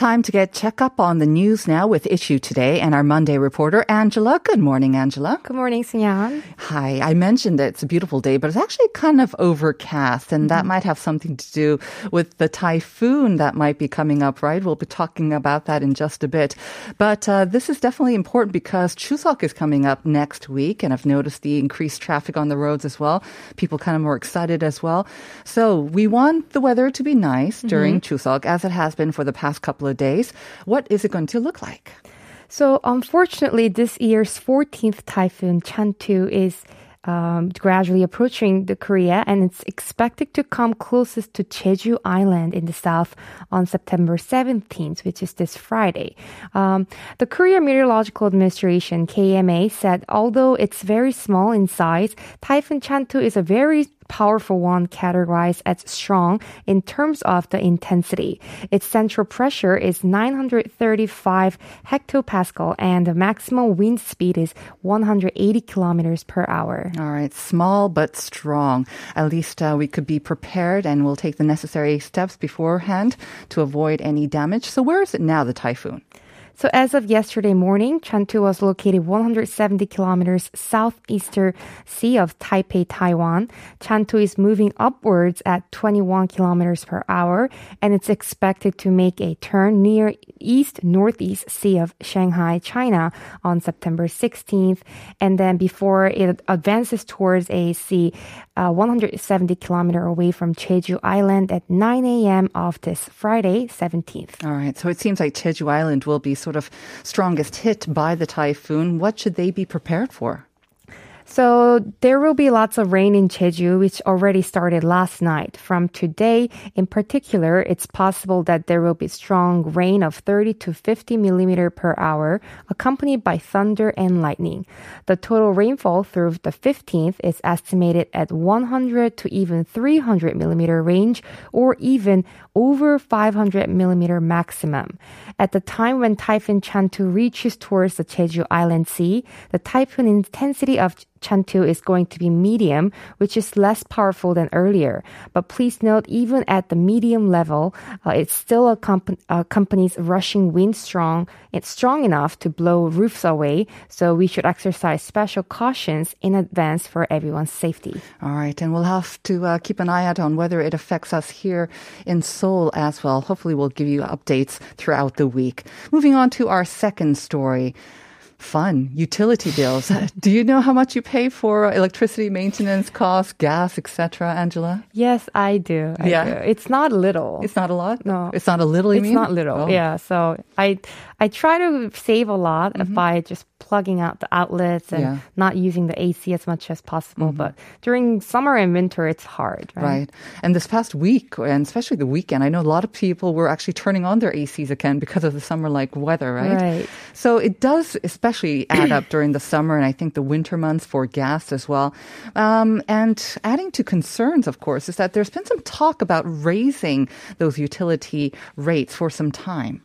Time to get check up on the news now with Issue Today and our Monday reporter, Angela. Good morning, Angela. Good morning, Sunyan. Hi. I mentioned that it's a beautiful day, but it's actually kind of overcast, and that might have something to do with the typhoon that might be coming up, right? We'll be talking about that in just a bit. But uh, this is definitely important because Chuseok is coming up next week, and I've noticed the increased traffic on the roads as well. People kind of more excited as well. So we want the weather to be nice during Chuseok, as it has been for the past couple of days. What is it going to look like? So, unfortunately, this year's 14th typhoon Chanthu is um, gradually approaching the Korea, and it's expected to come closest to Jeju Island in the south on September 17th, which is this Friday. Um, the Korea Meteorological Administration (KMA) said although it's very small in size, Typhoon Chanthu is a very powerful one categorized as strong in terms of the intensity. Its central pressure is 935 hectopascal and the maximum wind speed is 180 kilometers per hour. All right, small but strong. At least uh, we could be prepared and we'll take the necessary steps beforehand to avoid any damage. So, where is it now, the typhoon? So as of yesterday morning, Chanthu was located 170 kilometers southeastern sea of Taipei, Taiwan. Chanthu is moving upwards at 21 kilometers per hour, and it's expected to make a turn near east northeast sea of Shanghai, China on September 16th, and then before it advances towards a sea uh, 170 kilometer away from Jeju Island at 9 a.m. of this Friday, 17th. All right, so it seems like Jeju Island will be sort of strongest hit by the typhoon. What should they be prepared for? So there will be lots of rain in Jeju, which already started last night. From today, in particular, it's possible that there will be strong rain of 30 to 50 millimeter per hour, accompanied by thunder and lightning. The total rainfall through the 15th is estimated at 100 to even 300 millimeter range, or even over 500 millimeter maximum. At the time when Typhoon Chanthu reaches towards the Jeju Island Sea, the typhoon intensity of Chanthu is going to be medium, which is less powerful than earlier. But please note, even at the medium level, uh, it's still accompanies rushing wind strong. It's strong enough to blow roofs away. So we should exercise special cautions in advance for everyone's safety. All right, and we'll have to uh, keep an eye out on whether it affects us here in Seoul as well. Hopefully, we'll give you updates throughout the week. Moving on to our second story fun utility bills. Do you know how much you pay for electricity maintenance costs, gas, etc., Angela? Yes, I do. I Yeah. do. It's not little. It's not a lot. No. it's not a little. You it's mean? not little. Oh. Yeah. So I I try to save a lot Mm-hmm. by just plugging out the outlets and Yeah. not using the AC as much as possible. But during summer and winter, it's hard. Right. Mm-hmm. Right. And this past week, and especially the weekend, I know a lot of people were actually turning on their ACs again because of the summer like weather, right? Right. So it does especially add up during the summer and I think the winter months for gas as well. Um, and adding to concerns, of course, is that there's been some talk about raising those utility rates for some time.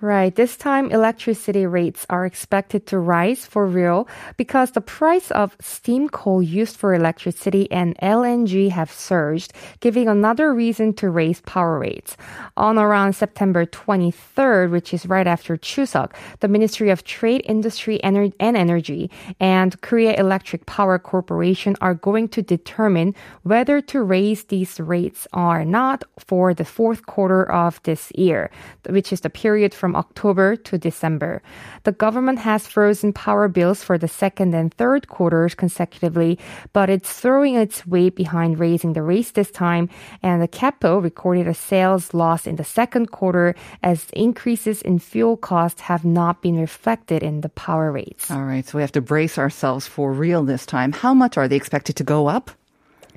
Right. This time, electricity rates are expected to rise for real because the price of steam coal used for electricity and LNG have surged, giving another reason to raise power rates. On around September 23rd, which is right after Chuseok, the Ministry of Trade, Industry Ener- and Energy and Korea Electric Power Corporation are going to determine whether to raise these rates or not for the fourth quarter of this year, which is the period from from October to December. The government has frozen power bills for the second and third quarters consecutively, but it's throwing its weight behind raising the rates this time. And the KEPCO recorded a sales loss in the second quarter as increases in fuel costs have not been reflected in the power rates. All right, so we have to brace ourselves for real this time. How much are they expected to go up?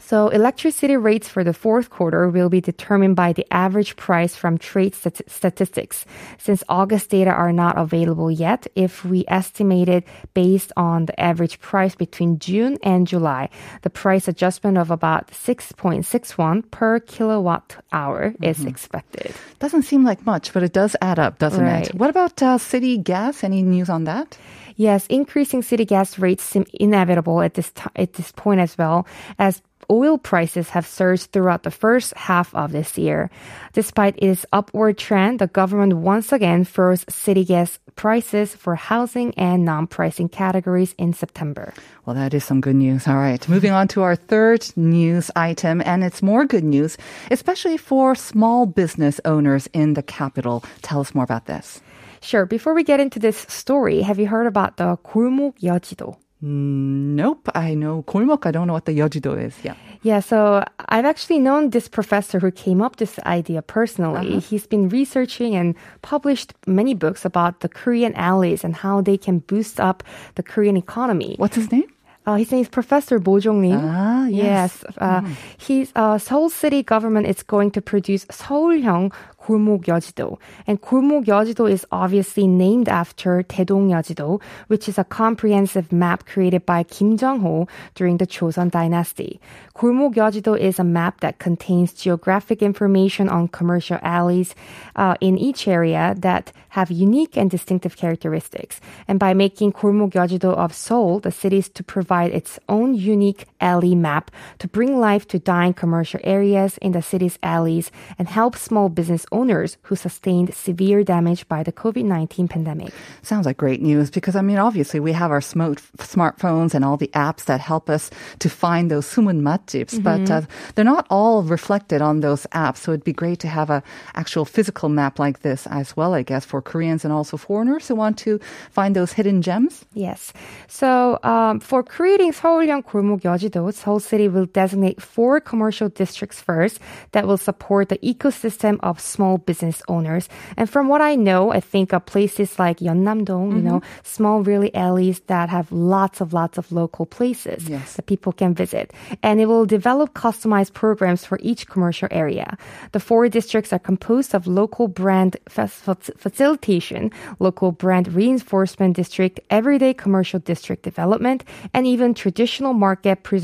So electricity rates for the fourth quarter will be determined by the average price from trade stat- statistics. Since August data are not available yet, if we estimate it based on the average price between June and July, the price adjustment of about 6.61 per kilowatt hour is expected. Doesn't seem like much, but it does add up, doesn't Right. it? What about uh, city gas? Any news on that? Yes, increasing city gas rates seem inevitable at this ti at this point as well as oil prices have surged throughout the first half of this year. Despite its upward trend, the government once again froze city gas prices for housing and non-pricing categories in September. Well, that is some good news. All right. Moving on to our third news item, and it's more good news, especially for small business owners in the capital. Tell us more about this. Sure, before we get into this story, have you heard about the 골목 여지도? Nope. I know 골목. I don't know what the yeoujido is. Yeah. Yeah, so I've actually known this professor who came up this idea personally. He's been researching and published many books about the Korean alleys and how they can boost up the Korean economy. What's his name? Uh, his name is Professor Bo Jong-lim. Ah, yes. Uh, He's uh, Seoul City government is going to produce 서울형 골목 여지도, and 골목 여지도 is obviously named after 대동 여지도, which is a comprehensive map created by Kim Jong-ho during the Joseon dynasty. 골목 여지도 is a map that contains geographic information on commercial alleys uh, in each area that have unique and distinctive characteristics. And by making 골목 여지도 of Seoul, the city is to provide its own unique alley map to bring life to dying commercial areas in the city's alleys and help small business owners who sustained severe damage by the COVID-19 pandemic. Sounds like great news because I mean, obviously, we have our smart smartphones and all the apps that help us to find those sumun matjips, but uh, they're not all reflected on those apps. So it'd be great to have a actual physical map like this as well, I guess, for Koreans and also foreigners who want to find those hidden gems. Yes. So um, for creating 서울형 골목 여지 도, Seoul City will designate four commercial districts first that will support the ecosystem of small business owners. And from what I know, I think of places like Yeonnam-dong, you know, mm-hmm. small really alleys that have lots of lots of local places Yes. that people can visit. And it will develop customized programs for each commercial area. The four districts are composed of local brand fa- fa- facilitation, local brand reinforcement district, everyday commercial district development, and even traditional market preservation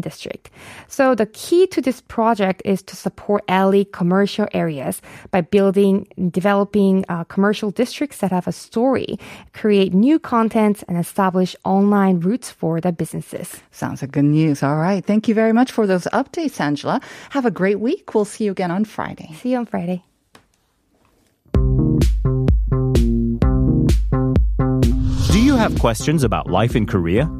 district. So the key to this project is to support alley commercial areas by building, developing uh, commercial districts that have a story, create new content, and establish online routes for the businesses. Sounds like good news. All right. Thank you very much for those updates, Angela. Have a great week. We'll see you again on Friday. See you on Friday. Do you have questions about life in Korea?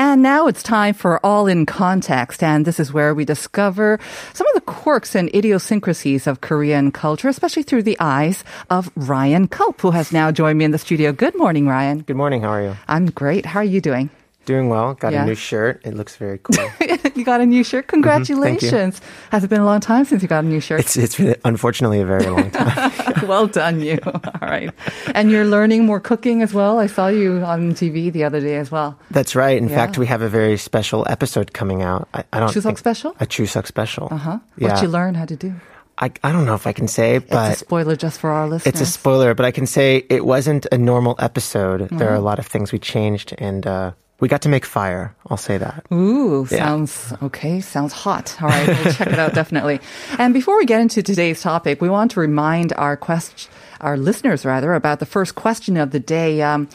And now it's time for All in Context. And this is where we discover some of the quirks and idiosyncrasies of Korean culture, especially through the eyes of Ryan Culp, who has now joined me in the studio. Good morning, Ryan. Good morning. How are you? I'm great. How are you doing? Doing well. Got Yeah. a new shirt. It looks very cool. you got a new shirt. Mm-hmm. Congratulations. Has it been a long time since you got a new shirt? it's it's been unfortunately a very long time. well done, you. All right. And you're learning more cooking as well. I saw you on TV the other day as well. That's right. In Yeah. fact, we have a very special episode coming out. I, I don't Chuseok special? A Chuseok special. Uh huh. Yeah. What you learn how to do? I I don't know if I can say, It's but a spoiler just for our listeners. it's a spoiler. But I can say it wasn't a normal episode. There are Mm-hmm. a lot of things we changed, and uh, we got to make fire. I'll say that. Ooh, Yeah. sounds okay. Sounds hot. All right, we'll check it out definitely. And before we get into today's topic, we want to remind our quest, our listeners rather, about the first question of the day. Um,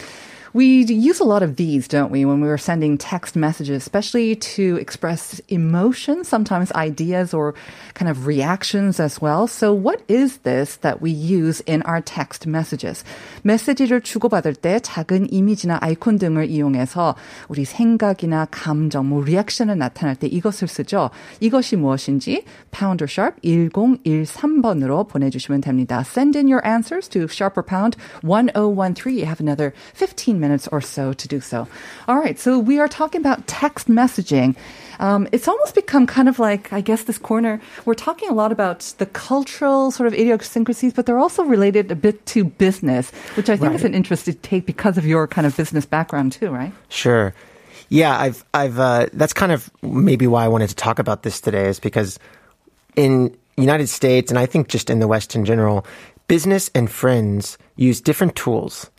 We use a lot of these, don't we, when we were sending text messages, especially to express emotion, sometimes ideas or kind of reactions as well. So what is this that we use in our text messages? 메시지를 주고받을 때 작은 이미지나 아이콘 등을 이용해서 우리 생각이나 감정, 뭐 리액션을 나타낼 때 이것을 쓰죠. 이것이 무엇인지 pound or sharp 1013번으로 보내주시면 됩니다. Send in your answers to sharp or pound 1013. You have another 15 minutes or so to do so. All right, so we are talking about text messaging. Um, it's almost become kind of like, I guess, this corner. We're talking a lot about the cultural sort of idiosyncrasies, but they're also related a bit to business, which I think is Right. an interesting take because of your kind of business background too, right? Sure. Yeah, I've, I've, uh, that's kind of maybe why I wanted to talk about this today is because in United States and I think just in the West in general, business and friends use different tools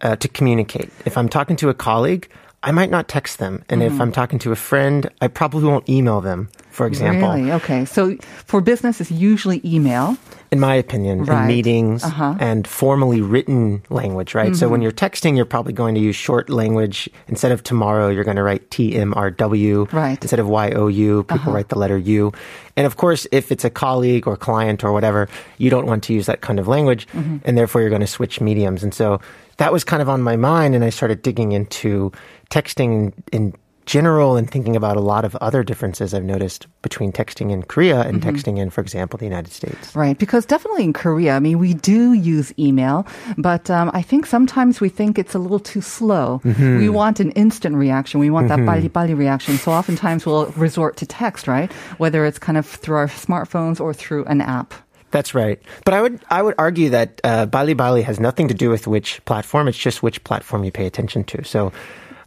uh, to communicate. If I'm talking to a colleague, I might not text them, and if I'm talking to a friend, I probably won't email them. For example, Really? Okay. So for business, it's usually email. in my opinion, Right. in meetings Uh-huh. and formally written language, right? So Mm-hmm. when you're texting, you're probably going to use short language. Instead of tomorrow, you're going to write TMRW. Right. Instead of YOU, people write the letter U. And of course, if it's a colleague or client or whatever, you don't want to use that kind of language. Mm-hmm. And therefore, you're going to switch mediums. And so that was kind of on my mind. And I started digging into texting in general and thinking about a lot of other differences I've noticed between texting in Korea and mm-hmm. texting in, for example, the United States. Right, because definitely in Korea, I mean, we do use email, but um, I think sometimes we think it's a little too slow. Mm-hmm. We want an instant reaction. We want mm-hmm. that bali bali reaction. So oftentimes we'll resort to text, right? Whether it's kind of through our smartphones or through an app. That's right. But I would I would argue that uh, Bali Bali has nothing to do with which platform. It's just which platform you pay attention to. So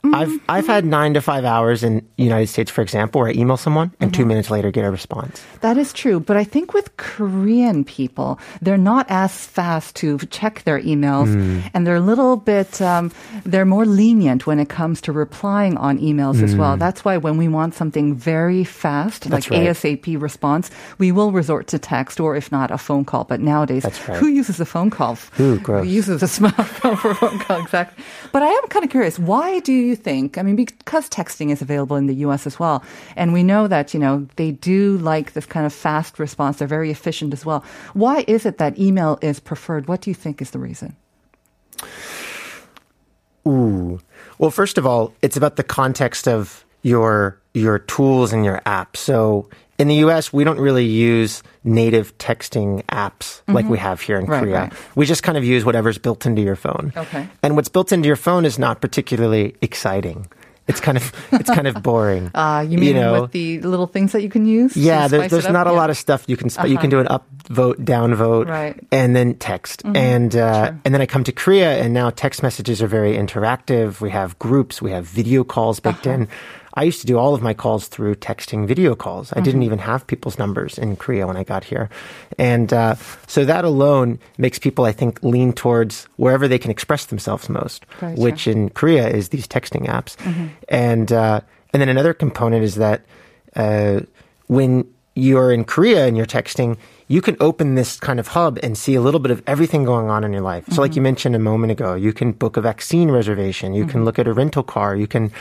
I've I've had nine to five hours in United States, for example, where I email someone and two minutes later get a response. That is true, but I think with Korean people, they're not as fast to check their emails, and they're a little bit, um, they're more lenient when it comes to replying on emails as well. That's why when we want something very fast, like right. ASAP response, we will resort to text or if not a phone call. But nowadays, right. who uses a phone call? Who? Who uses a smartphone for a phone call? Exactly. But I am kind of curious. Why do you think? I mean, because texting is available in the U.S. as well, and we know that you know they do like this kind of fast response. They're very efficient as well. Why is it that email is preferred? What do you think is the reason? Ooh. Well, first of all, it's about the context of your your tools and your apps. So in the US, we don't really use native texting apps like we have here in Mm-hmm. Right, Korea. right. We just kind of use whatever's built into your phone. Okay. And what's built into your phone is not particularly exciting. It's kind of it's kind of boring. Uh, you mean know? with the little things that you can use? Yeah, there's, spice there's it up? not a lot of stuff you can sp- you can do an up vote, down vote, Right. Mm-hmm. and then text, and uh, and then I come to Korea, and now text messages are very interactive. We have groups, we have video calls baked Uh-huh. in. I used to do all of my calls through texting video calls. I Mm-hmm. didn't even have people's numbers in Korea when I got here, and uh, so that alone makes people, I think, lean towards wherever they can express themselves most, Very true. which in Korea is these texting apps, and uh, and then another component is that uh, when you're in Korea and you're texting, you can open this kind of hub and see a little bit of everything going on in your life. So, like you mentioned a moment ago, you can book a vaccine reservation, you can look at a rental car, you can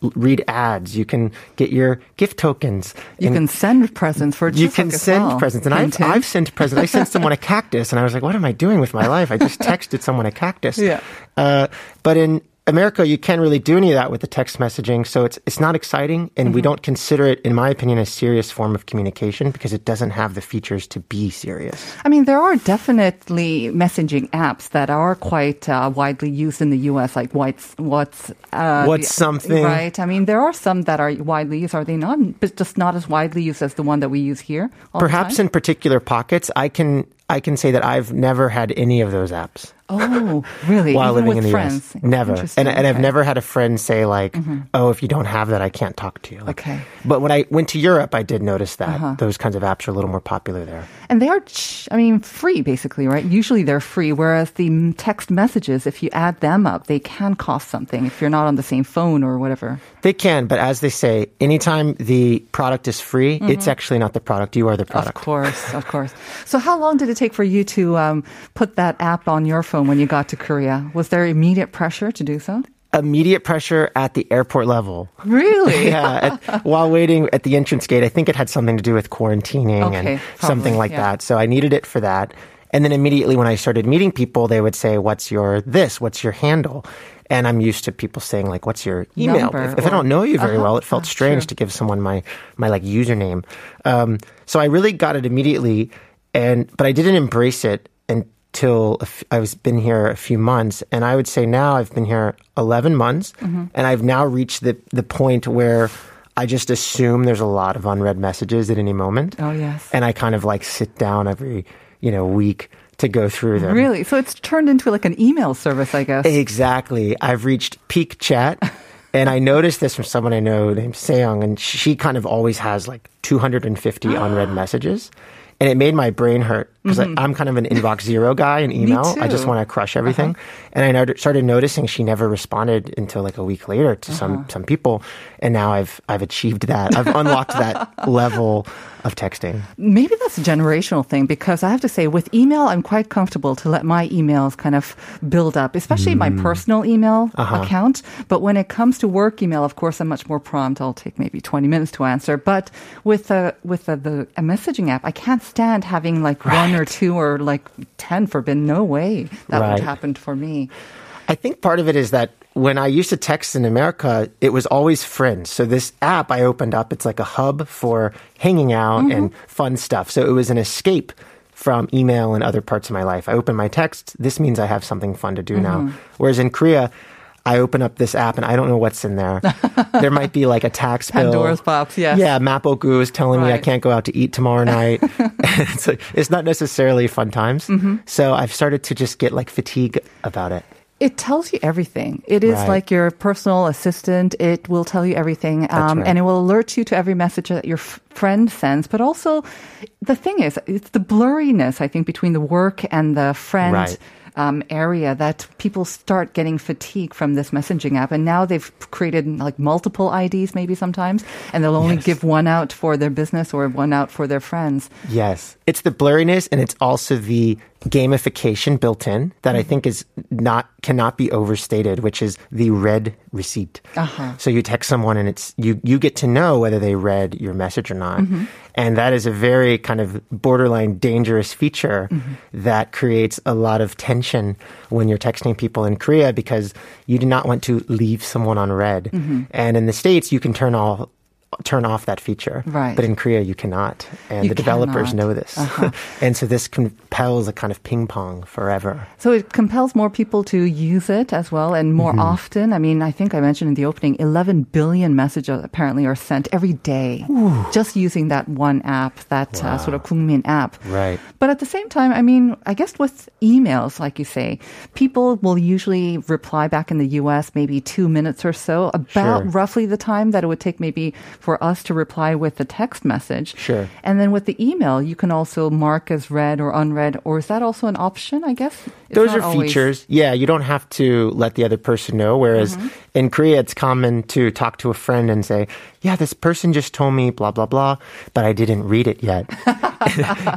read ads, you can get your gift tokens. You can send presents for you can send well. presents. And I've, hint. I've sent presents. I sent someone a cactus, and I was like, what am I doing with my life? I just texted someone a cactus. Yeah. Uh, but in America, you can't really do any of that with the text messaging, so it's it's not exciting, and Mm-hmm. we don't consider it, in my opinion, a serious form of communication because it doesn't have the features to be serious. I mean, there are definitely messaging apps that are quite uh, widely used in the U.S., like what's what's uh, What's something? right? I mean, there are some that are widely used. Are they not? But just not as widely used as the one that we use here. Perhaps in particular pockets, I can I can say that I've never had any of those apps. oh, really? while Even living in the friends? US. Never. And, and I've never had a friend say like, "Oh, if you don't have that, I can't talk to you." Like, Okay. But when I went to Europe, I did notice that Uh-huh. those kinds of apps are a little more popular there. And they are, I mean, free basically, right? Usually they're free, whereas the text messages, if you add them up, they can cost something if you're not on the same phone or whatever. They can, but as they say, anytime the product is free, it's actually not the product. You are the product. Of course, of course. So, how long did it take for you to um, put that app on your phone when you got to Korea? Was there immediate pressure to do so? immediate pressure at the airport level. Really? yeah, at, while waiting at the entrance gate, I think it had something to do with quarantining Okay, and something like yeah. that. So I needed it for that. And then immediately when I started meeting people, they would say, "What's your this? What's your handle?" And I'm used to people saying like, "What's your email?" Number if, if I don't know you very Uh-huh, well, it felt strange true. to give someone my my like username. Um, so I really got it immediately, and but I didn't embrace it until f- I was been here a few months, and I would say now I've been here eleven months, Mm-hmm. and I've now reached the the point where. I just assume there's a lot of unread messages at any moment. Oh, yes. And I kind of like sit down every, you know, week to go through them. Really? So it's turned into like an email service, I guess. Exactly. I've reached peak chat. And I noticed this from someone I know named Seong, and she kind of always has like 250 unread messages. And it made my brain hurt because mm-hmm. I'm kind of an inbox zero guy in email. I just want to crush uh-huh. everything. And I started noticing she never responded until like a week later to some uh-huh. some people. And now I've I've achieved that. I've unlocked that level of texting. Maybe that's a generational thing because I have to say, with email, I'm quite comfortable to let my emails kind of build up, especially my personal email account. But when it comes to work email, of course, I'm much more prompt. I'll take maybe 20 minutes to answer. But with uh, with uh, the a messaging app, I can't stand having like one or two or like 10 forbidden. No way that Right. would happen for me. I think part of it is that when I used to text in America, it was always friends. So this app I opened up, it's like a hub for hanging out and fun stuff. So it was an escape from email and other parts of my life. I open my text, this means I have something fun to do now. Whereas in Korea, I open up this app and I don't know what's in there. there might be like a tax bill. Pandora's box, yes. Yeah, Mapo-gu is telling me I can't go out to eat tomorrow night. it's, like, it's not necessarily fun times. Mm-hmm. So I've started to just get like fatigue about it. It tells you everything. It is Right. like your personal assistant. It will tell you everything, um, right. and it will alert you to every message that your f- friend sends. But also, the thing is, it's the blurriness I think between the work and the friend. Right. Um, area that people start getting fatigue from this messaging app, and now they've created like multiple IDs, maybe sometimes, and they'll only Yes. give one out for their business or one out for their friends. Yes. It's the blurriness and it's also the gamification built in that I mm-hmm. think is not cannot be overstated, which is the read receipt. Uh-huh. So you text someone and it's you you get to know whether they read your message or not. Mm-hmm. And that is a very kind of borderline dangerous feature mm-hmm. that creates a lot of tension when you're texting people in Korea because you do not want to leave someone on read. And in the States you can turn all turn off that feature. Right. But in Korea you cannot. And You the developers cannot. know this. Uh-huh. and so this compels a kind of ping pong forever. So it compels more people to use it as well and more Mm-hmm. often. I mean, I think I mentioned in the opening, 11 billion messages apparently are sent every day just using that one app, that uh, sort of Kungmin app. Right. But at the same time, I mean, I guess with emails, like you say, people will usually reply back in the US maybe two minutes or so, about Sure. roughly the time that it would take maybe for us to reply with the text message. Sure. And then with the email, you can also mark as read or unread, or is that also an option, I guess? It's Those are always- features. Yeah, you don't have to let the other person know. Whereas Mm-hmm. in Korea, it's common to talk to a friend and say, Yeah, this person just told me blah, blah, blah, but I didn't read it yet.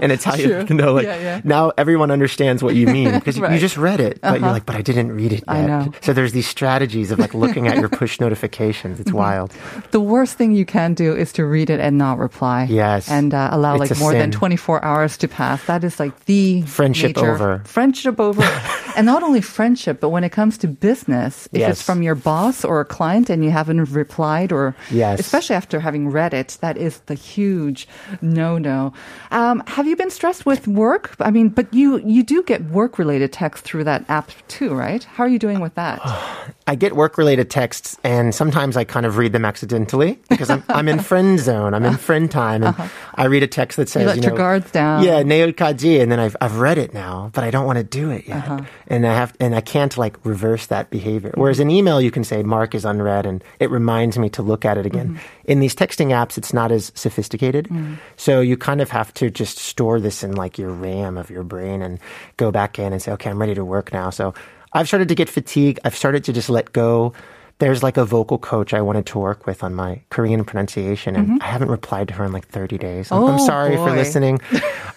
and it's how you know, like, Yeah, yeah. now everyone understands what you mean because you- Right. Uh-huh. you just read it, but you're like, But I didn't read it yet. I know. So there's these strategies of like looking at your push notifications. Mm-hmm. It's wild. The worst thing you can do is to read it and not reply. Yes. And uh, allow It's like more than 24 hours to pass. That is like the Friendship over. Friendship over. and not only friendship, but when it comes to business, if it's from your boss or a client and you haven't replied or Yes. especially after having read it, that is the huge no-no. Um, have you been stressed with work? I mean, but you, you do get work-related texts through that app too, right? How are you doing with that? I get work related texts and sometimes I kind of read them accidentally because I'm, I'm in friend zone. I'm in friend time and I read a text that says, Uh-huh. let you your guards down. Yeah, neilkaji. And then I've, I've read it now, but I don't want to do it yet. Uh-huh. And I have, and I can't like reverse that behavior. Whereas in email, you can say mark is unread and it reminds me to look at it again. Mm-hmm. In these texting apps, it's not as sophisticated. Mm. So you kind of have to just store this in like your RAM of your brain and go back in and say, okay, I'm ready to work now. So I've started to get fatigue. I've started to just let go. There's like a vocal coach I wanted to work with on my Korean pronunciation, and I haven't replied to her in like 30 days. I'm, I'm Mm-hmm. Oh, sorry for listening.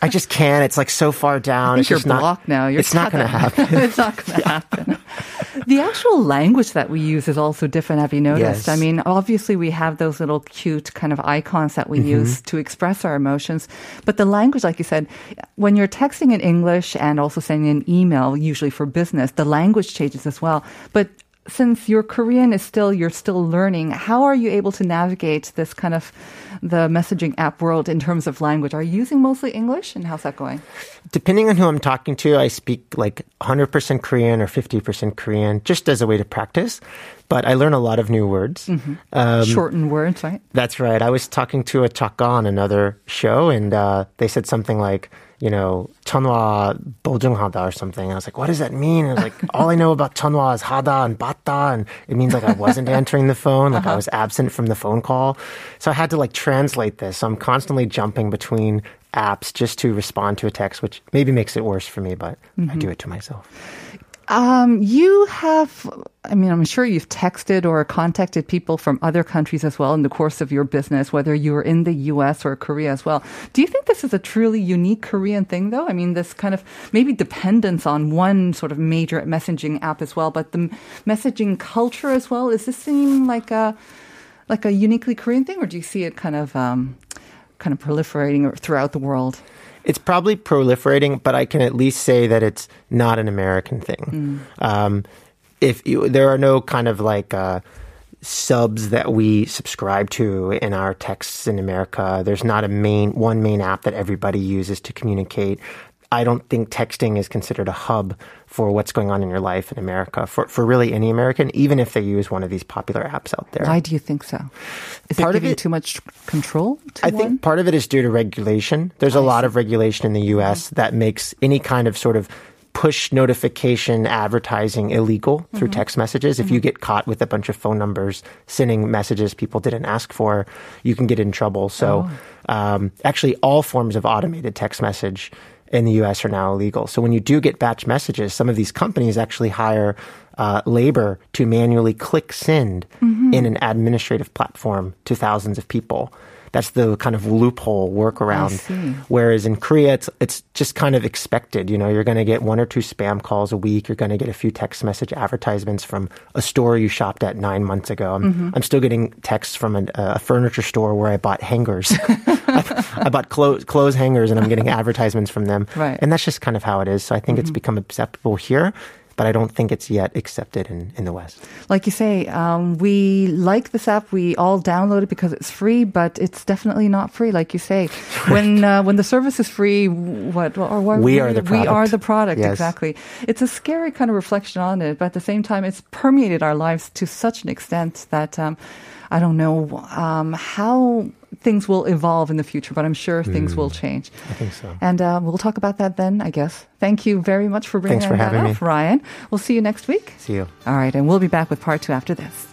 I just can't. It's like so far down. It's you're just not. now. You're it's not going to happen. it's not going to happen. the actual language that we use is also different. Have you noticed? Yes. I mean, obviously we have those little cute kind of icons that we Mm-hmm. use to express our emotions, but the language, like you said, when you're texting in English and also sending an email, usually for business, the language changes as well. But since your Korean is still you're still learning, how are you able to navigate this kind of the messaging app world in terms of language? Are you using mostly English and how's that going? Depending on who I'm talking to, I speak like 100% Korean or 50% Korean just as a way to practice. But I learn a lot of new words. Mm-hmm. Um, Shortened words, right? That's right. I was talking to a chaka on another show and uh, they said something like, you know, Chunwa Bojunghada or something. I was like, what does that mean? I was like, all I know about Chunwa is Hada and Bata, and it means like I wasn't answering the phone, like uh-huh. I was absent from the phone call. So I had to like translate this. I'm constantly jumping between apps just to respond to a text, which maybe makes it worse for me, but I do it to myself. Um, you have, I mean, I'm sure you've texted or contacted people from other countries as well in the course of your business, whether you were in the US or Korea as well. Do you think this is a truly unique Korean thing, though? I mean, this kind of maybe dependence on one sort of major messaging app as well, but the messaging culture as well. Does this seem like a like a uniquely Korean thing, or do you see it kind of um, kind of proliferating throughout the world? It's probably proliferating, but I can at least say that it's not an American thing. Um, if you, there are no kind of like uh, subs that we subscribe to in our texts in America, there's not a main one main app that everybody uses to communicate. I don't think texting is considered a hub for what's going on in your life in America for, for really any American, even if they use one of these popular apps out there. Why do you think so? Is Part it of giving it- too much control? To I one? think part of it is due to regulation. There's a lot of regulation in the US mm-hmm. that makes any kind of sort of push notification advertising illegal through mm-hmm. text messages. If you mm-hmm. get caught with a bunch of phone numbers sending messages people didn't ask for, you can get in trouble. So, oh. um, actually, all forms of automated text message in the US are now illegal. So when you do get batch messages, some of these companies actually hire uh, labor to manually click send in an administrative platform to thousands of people. That's the kind of loophole workaround. Whereas in Korea, it's it's just kind of expected. You know, you're going to get one or two spam calls a week. You're going to get a few text message advertisements from a store you shopped at nine months ago. I'm, mm-hmm. I'm still getting texts from an, a furniture store where I bought hangers. I, I bought clothes, clothes hangers, and I'm getting advertisements from them. Right. And that's just kind of how it is. So I think it's mm-hmm. become acceptable here. But I don't think it's yet accepted in, in the West. like you say, um, we like this app. We all download it because it's free, but it's definitely not free. Like you say, when uh, when the service is free, what or what, We are the We are product. the product. Yes. Exactly. It's a scary kind of reflection on it, but at the same time, it's permeated our lives to such an extent that um, I don't know um, how things will evolve in the future, but I'm sure things will change. I think so. And uh, we'll talk about that then, I guess. Thank you very much for bringing Thanks for that having up, me. Ryan. We'll see you next week. See you. All right, and we'll be back with part two after this.